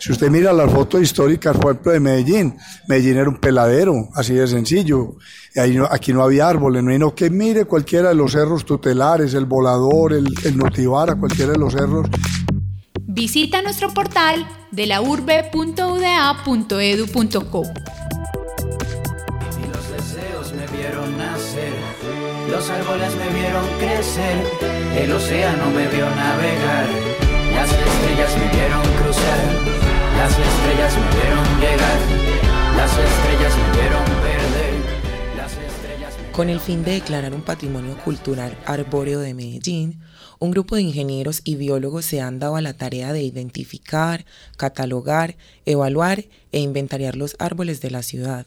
Si usted mira las fotos históricas, por ejemplo, de Medellín, Medellín era un peladero, así de sencillo. Ahí aquí no había árboles, no hay no que mire cualquiera de los cerros tutelares, el volador, el, el notivara, cualquiera de los cerros. Visita nuestro portal de la urbe.uda.edu.co. Los árboles me vieron crecer, el océano me vio navegar, las estrellas me vieron Con el fin de declarar un patrimonio cultural arbóreo de Medellín, un grupo de ingenieros y biólogos se han dado a la tarea de identificar, catalogar, evaluar e inventariar los árboles de la ciudad.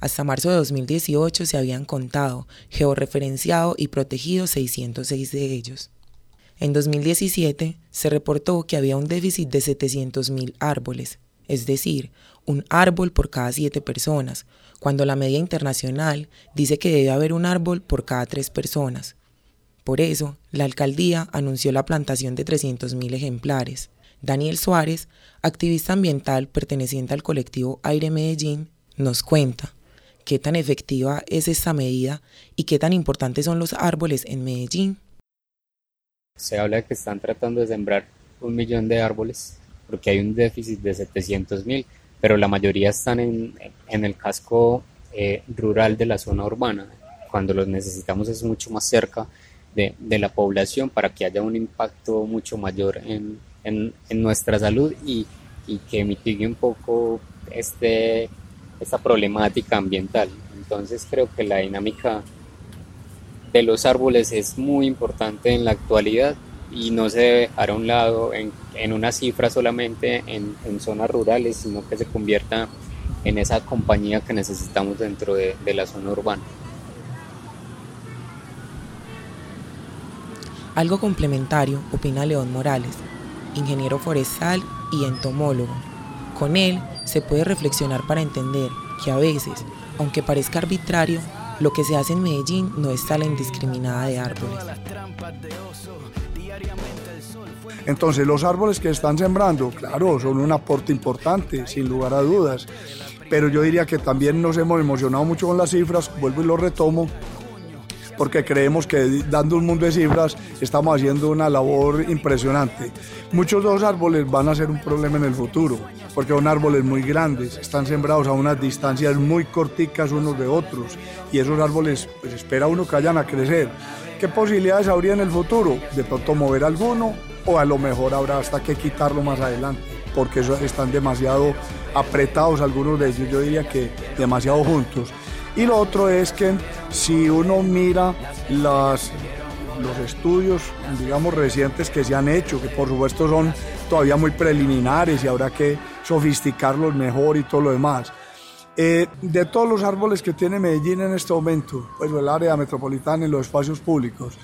Hasta marzo de 2018 se habían contado, georreferenciado y protegido 606 de ellos. En 2017 se reportó que había un déficit de 700.000 árboles, es decir, un árbol por cada siete personas, cuando la media internacional dice que debe haber un árbol por cada tres personas. Por eso, la alcaldía anunció la plantación de 300.000 ejemplares. Daniel Suárez, activista ambiental perteneciente al colectivo Aire Medellín, nos cuenta qué tan efectiva es esta medida y qué tan importantes son los árboles en Medellín. Se habla de que están tratando de sembrar un millón de árboles porque hay un déficit de 700 mil, pero la mayoría están en, en el casco eh, rural de la zona urbana. Cuando los necesitamos es mucho más cerca de, de la población para que haya un impacto mucho mayor en, en, en nuestra salud y, y que mitigue un poco este esta problemática ambiental. Entonces creo que la dinámica de los árboles es muy importante en la actualidad y no se dejar a un lado en, en una cifra solamente en, en, zonas rurales, sino que se convierta en esa compañía que necesitamos dentro de, de la zona urbana. Algo complementario, opina León Morales, ingeniero forestal y entomólogo. Con él se puede reflexionar para entender que a veces, aunque parezca arbitrario, lo que se hace en Medellín no es tala indiscriminada de árboles. Entonces los árboles que están sembrando, claro, son un aporte importante, sin lugar a dudas. Pero yo diría que también nos hemos emocionado mucho con las cifras, vuelvo y lo retomo, porque creemos que dando un mundo de cifras estamos haciendo una labor impresionante. Muchos de los árboles van a ser un problema en el futuro, porque son árboles muy grandes, están sembrados a unas distancias muy corticas unos de otros, y esos árboles, pues espera uno que vayan a crecer. ¿Qué posibilidades habría en el futuro? De pronto mover alguno, o a lo mejor habrá hasta que quitarlo más adelante, porque están demasiado apretados algunos de ellos, yo diría que demasiado juntos. Y lo otro es que si uno mira las, los estudios, digamos, recientes que se han hecho, que por supuesto son todavía muy preliminares y habrá que sofisticarlos mejor y todo lo demás. Eh, de todos los árboles que tiene Medellín en este momento, pues el área metropolitana y los espacios públicos,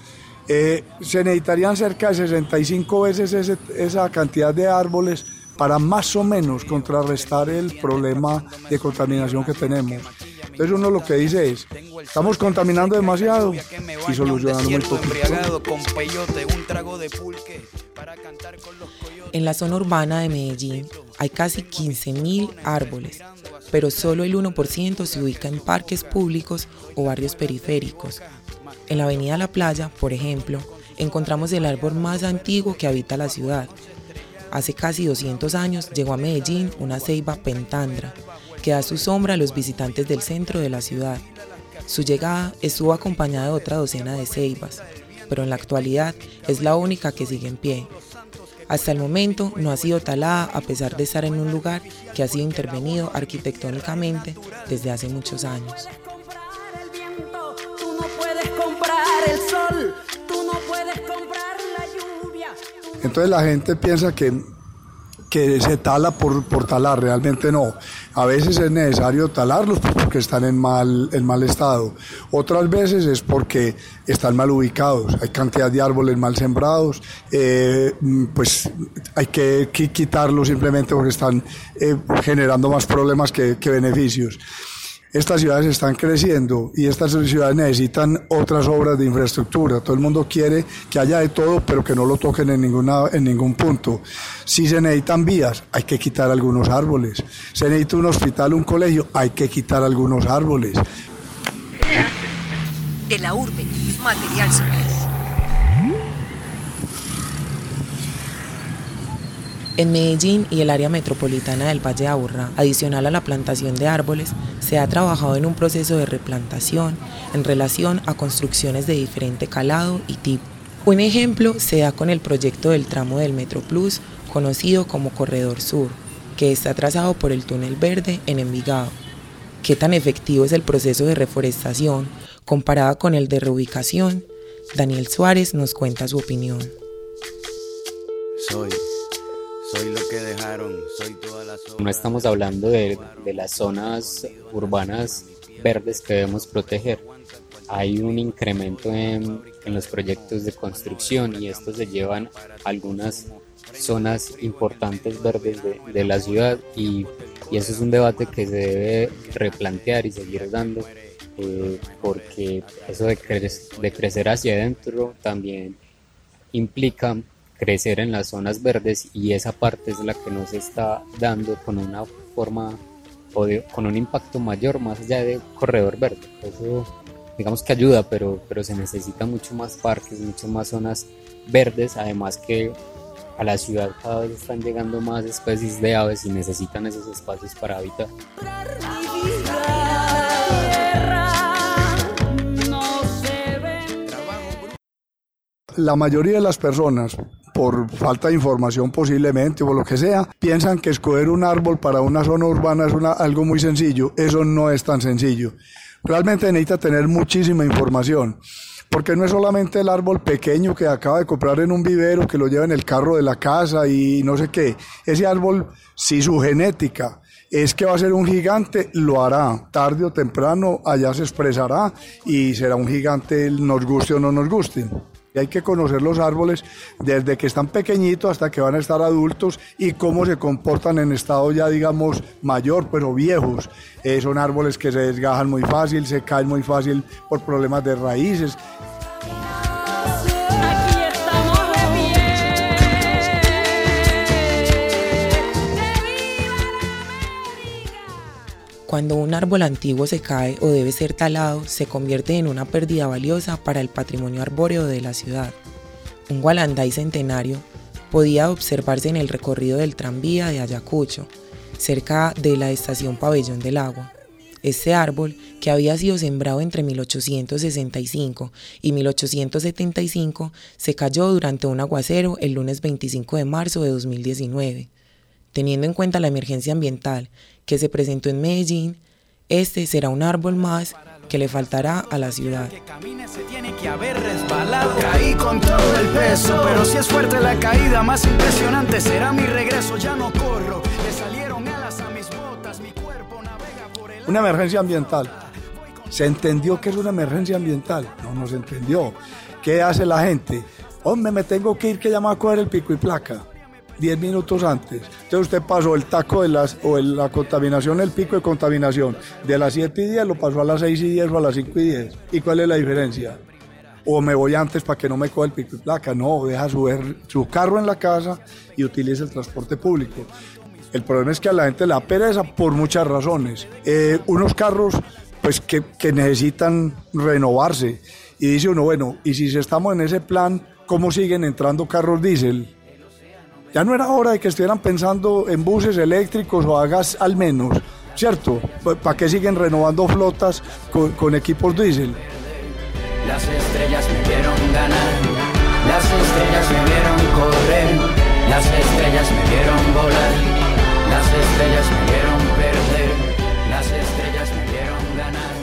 eh, se necesitarían cerca de 65 veces esa cantidad de árboles para más o menos contrarrestar el problema de contaminación que tenemos. Entonces uno lo que dice es, estamos contaminando demasiado y solucionando muy poco. En la zona urbana de Medellín hay casi 15.000 árboles, pero solo el 1% se ubica en parques públicos o barrios periféricos. En la avenida La Playa, por ejemplo, encontramos el árbol más antiguo que habita la ciudad. Hace casi 200 años llegó a Medellín una ceiba pentandra, que da su sombra a los visitantes del centro de la ciudad. Su llegada estuvo acompañada de otra docena de ceibas, pero en la actualidad es la única que sigue en pie. Hasta el momento no ha sido talada a pesar de estar en un lugar que ha sido intervenido arquitectónicamente desde hace muchos años. Entonces la gente piensa que que se tala por, por talar, realmente no. A veces es necesario talarlos porque están en mal, en mal estado. Otras veces es porque están mal ubicados. Hay cantidad de árboles mal sembrados, eh, pues hay que quitarlos simplemente porque están eh, generando más problemas que beneficios. Estas ciudades están creciendo y estas ciudades necesitan otras obras de infraestructura. Todo el mundo quiere que haya de todo, pero que no lo toquen en, ninguna, en ningún punto. Si se necesitan vías, hay que quitar algunos árboles. Se necesita un hospital, un colegio, hay que quitar algunos árboles. De la urbe, material En Medellín y el área metropolitana del Valle de Aburrá, adicional a la plantación de árboles, se ha trabajado en un proceso de replantación en relación a construcciones de diferente calado y tipo. Un ejemplo se da con el proyecto del tramo del Metro Plus, conocido como Corredor Sur, que está trazado por el Túnel Verde en Envigado. ¿Qué tan efectivo es el proceso de reforestación comparado con el de reubicación? Daniel Suárez nos cuenta su opinión. Soy soy lo que dejaron, soy toda la No estamos hablando de, de las zonas urbanas verdes que debemos proteger. Hay un incremento en, en los proyectos de construcción y estos se llevan algunas zonas importantes verdes de, de la ciudad y, y, eso es un debate que se debe replantear y seguir dando eh, porque eso de, cre de crecer hacia adentro también implica crecer en las zonas verdes y esa parte es la que nos está dando con una forma o con un impacto mayor más allá de corredor verde. Eso digamos que ayuda, pero, pero se necesitan mucho más parques, muchas más zonas verdes, además que a la ciudad cada vez están llegando más especies de aves y necesitan esos espacios para habitar. La mayoría de las personas por falta de información posiblemente o lo que sea, piensan que escoger un árbol para una zona urbana es una, algo muy sencillo. Eso no es tan sencillo. Realmente necesita tener muchísima información. Porque no es solamente el árbol pequeño que acaba de comprar en un vivero, que lo lleva en el carro de la casa y no sé qué. Ese árbol, si su genética es que va a ser un gigante, lo hará. Tarde o temprano allá se expresará y será un gigante, nos guste o no nos guste. Hay que conocer los árboles desde que están pequeñitos hasta que van a estar adultos y cómo se comportan en estado ya, digamos, mayor, pero viejos. Eh, son árboles que se desgajan muy fácil, se caen muy fácil por problemas de raíces. Cuando un árbol antiguo se cae o debe ser talado, se convierte en una pérdida valiosa para el patrimonio arbóreo de la ciudad. Un gualanday centenario podía observarse en el recorrido del tranvía de Ayacucho, cerca de la estación Pabellón del Agua. Este árbol, que había sido sembrado entre 1865 y 1875, se cayó durante un aguacero el lunes 25 de marzo de 2019. Teniendo en cuenta la emergencia ambiental que se presentó en Medellín, este será un árbol más que le faltará a la ciudad. Caí con todo el peso, pero si es fuerte la caída, más impresionante será mi regreso. Ya no corro, le salieron alas a mis botas, mi cuerpo navega por el. Una emergencia ambiental. ¿Se entendió que es una emergencia ambiental? No, no se entendió. ¿Qué hace la gente? Hombre, me tengo que ir que ya me a coger el pico y placa. 10 minutos antes. Entonces usted pasó el taco de las, o la contaminación, el pico de contaminación, de las 7 y 10 lo pasó a las 6 y 10 o a las 5 y 10. ¿Y cuál es la diferencia? O me voy antes para que no me coja el pico y placa. No, deja su, su carro en la casa y utilice el transporte público. El problema es que a la gente le da pereza por muchas razones. Eh, unos carros pues que, que necesitan renovarse. Y dice uno, bueno, y si estamos en ese plan, ¿cómo siguen entrando carros diésel? Ya no era hora de que estuvieran pensando en buses eléctricos o a gas al menos, ¿cierto? ¿Para qué siguen renovando flotas con, con equipos diésel? Las estrellas me vieron ganar, las estrellas me vieron correr, las estrellas me vieron volar, las estrellas me vieron perder, las estrellas me vieron ganar.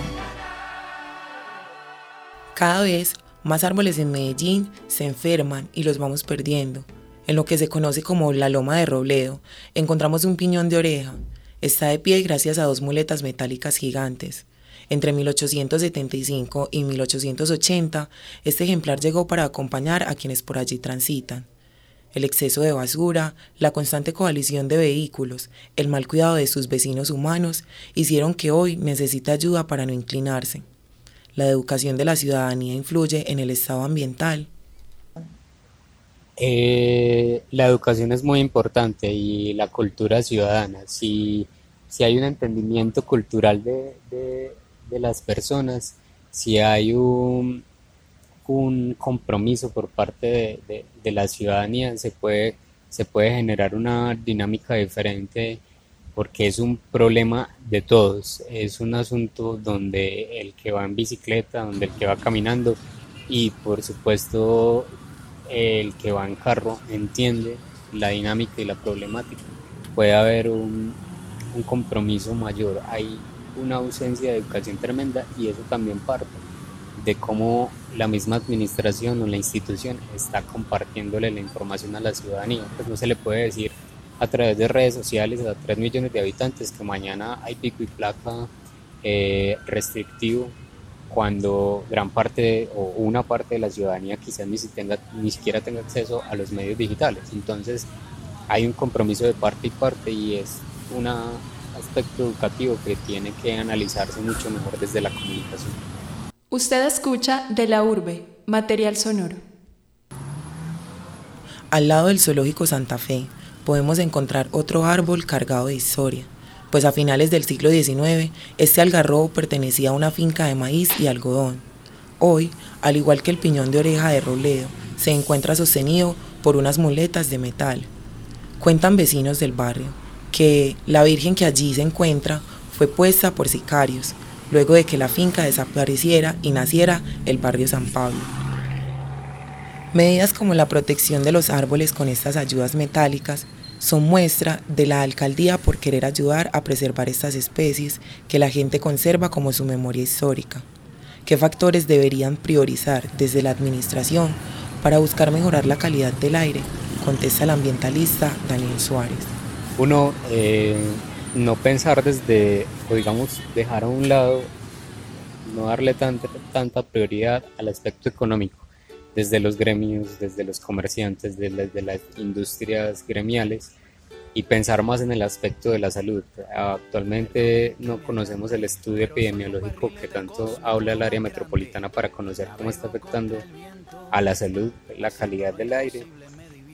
Cada vez más árboles en Medellín se enferman y los vamos perdiendo. En lo que se conoce como la Loma de Robledo, encontramos un piñón de oreja. Está de pie gracias a dos muletas metálicas gigantes. Entre 1875 y 1880, este ejemplar llegó para acompañar a quienes por allí transitan. el exceso de basura, la constante coalición de vehículos, el mal cuidado de sus vecinos humanos hicieron que hoy necesite ayuda para no inclinarse. La educación de la ciudadanía influye en el estado ambiental. Eh, la educación es muy importante y la cultura ciudadana. Si, si hay un entendimiento cultural de, de las personas, si hay un, un compromiso por parte de, la ciudadanía, se puede, se puede generar una dinámica diferente porque es un problema de todos, es un asunto donde el que va en bicicleta, donde el que va caminando y por supuesto el que va en carro entiende la dinámica y la problemática. Puede haber un, compromiso mayor, hay una ausencia de educación tremenda y eso también parte de cómo la misma administración o la institución está compartiéndole la información a la ciudadanía. Pues no se le puede decir a través de redes sociales a 3 millones de habitantes que mañana hay pico y placa eh, restrictivo cuando gran parte o una parte de la ciudadanía quizás ni, tenga, ni siquiera tenga acceso a los medios digitales. Entonces hay un compromiso de parte y parte y es un aspecto educativo que tiene que analizarse mucho mejor desde la comunicación. Usted escucha de la urbe, material sonoro. Al lado del zoológico Santa Fe podemos encontrar otro árbol cargado de historia, pues a finales del siglo XIX este algarrobo pertenecía a una finca de maíz y algodón. Hoy, al igual que el piñón de oreja de Roledo, se encuentra sostenido por unas muletas de metal. Cuentan vecinos del barrio que la Virgen que allí se encuentra fue puesta por sicarios, luego de que la finca desapareciera y naciera el barrio San Pablo. Medidas como la protección de los árboles con estas ayudas metálicas son muestra de la alcaldía por querer ayudar a preservar estas especies que la gente conserva como su memoria histórica. ¿Qué factores deberían priorizar desde la administración para buscar mejorar la calidad del aire? Contesta el ambientalista Daniel Suárez. Uno, eh, no pensar desde, o digamos, dejar a un lado, no darle tanta, tanta prioridad al aspecto económico, desde los gremios, desde los comerciantes, desde, las industrias gremiales, y pensar más en el aspecto de la salud. Actualmente no conocemos el estudio epidemiológico que tanto habla el área metropolitana para conocer cómo está afectando a la salud, la calidad del aire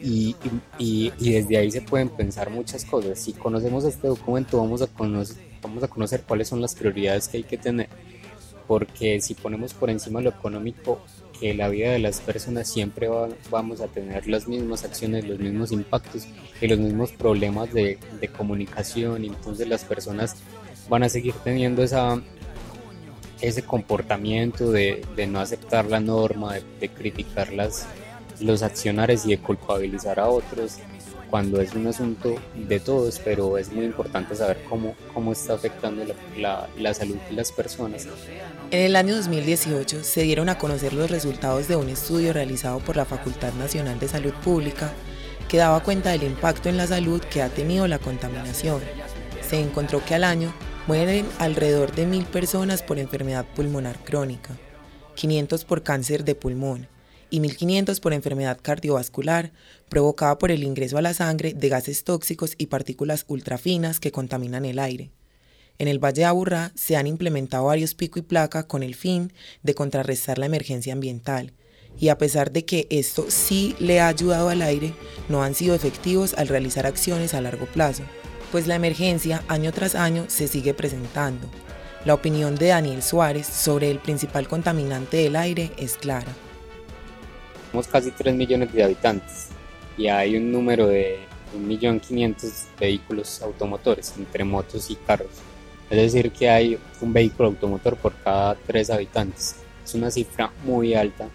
y, y, y, desde ahí se pueden pensar muchas cosas. Si conocemos este documento vamos a, conocer, vamos a conocer cuáles son las prioridades que hay que tener, porque si ponemos por encima lo económico, que la vida de las personas siempre vamos a tener las mismas acciones, los mismos impactos y los mismos problemas de, de comunicación, entonces las personas van a seguir teniendo esa, ese comportamiento de, de no aceptar la norma, de, de criticar las los accionares y de culpabilizar a otros cuando es un asunto de todos, pero es muy importante saber cómo, cómo está afectando la, la, salud de las personas. En el año 2018 se dieron a conocer los resultados de un estudio realizado por la Facultad Nacional de Salud Pública que daba cuenta del impacto en la salud que ha tenido la contaminación. Se encontró que al año mueren alrededor de mil personas por enfermedad pulmonar crónica, 500 por cáncer de pulmón, y 1.500 por enfermedad cardiovascular provocada por el ingreso a la sangre de gases tóxicos y partículas ultrafinas que contaminan el aire. En el Valle de Aburrá se han implementado varios pico y placa con el fin de contrarrestar la emergencia ambiental, y a pesar de que esto sí le ha ayudado al aire, no han sido efectivos al realizar acciones a largo plazo, pues la emergencia año tras año se sigue presentando. La opinión de Daniel Suárez sobre el principal contaminante del aire es clara. Somos casi 3 millones de habitantes y hay un número de 1.500.000 vehículos automotores entre motos y carros. Es decir, que hay un vehículo automotor por cada 3 habitantes. Es una cifra muy alta.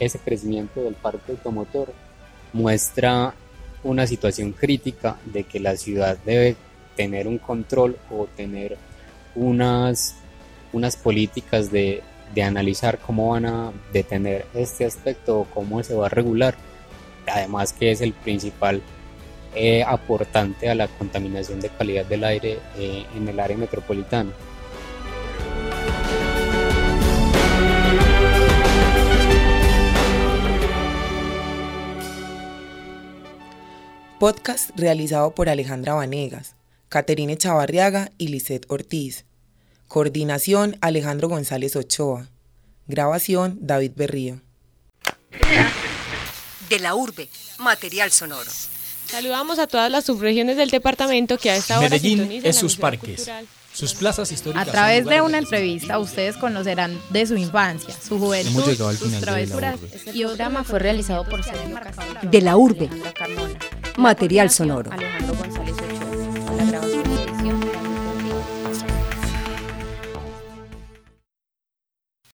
Ese crecimiento del parque automotor muestra una situación crítica de que la ciudad debe tener un control o tener unas, unas políticas de de analizar cómo van a detener este aspecto o cómo se va a regular, además que es el principal eh, aportante a la contaminación de calidad del aire eh, en el área metropolitana. Podcast realizado por Alejandra Vanegas, Caterine Chavarriaga y Lisette Ortiz. Coordinación Alejandro González Ochoa. Grabación David Berrío. De la urbe, material sonoro. Saludamos a todas las subregiones del departamento que a esta hora Medellín es la sus parques, cultural. sus plazas históricas. A través de una entrevista, ustedes conocerán de su infancia, su juventud, Hemos llegado al sus final de La travesuras. Urbe. Y el programa fue realizado por Sergio De la urbe, material sonoro. Alejandro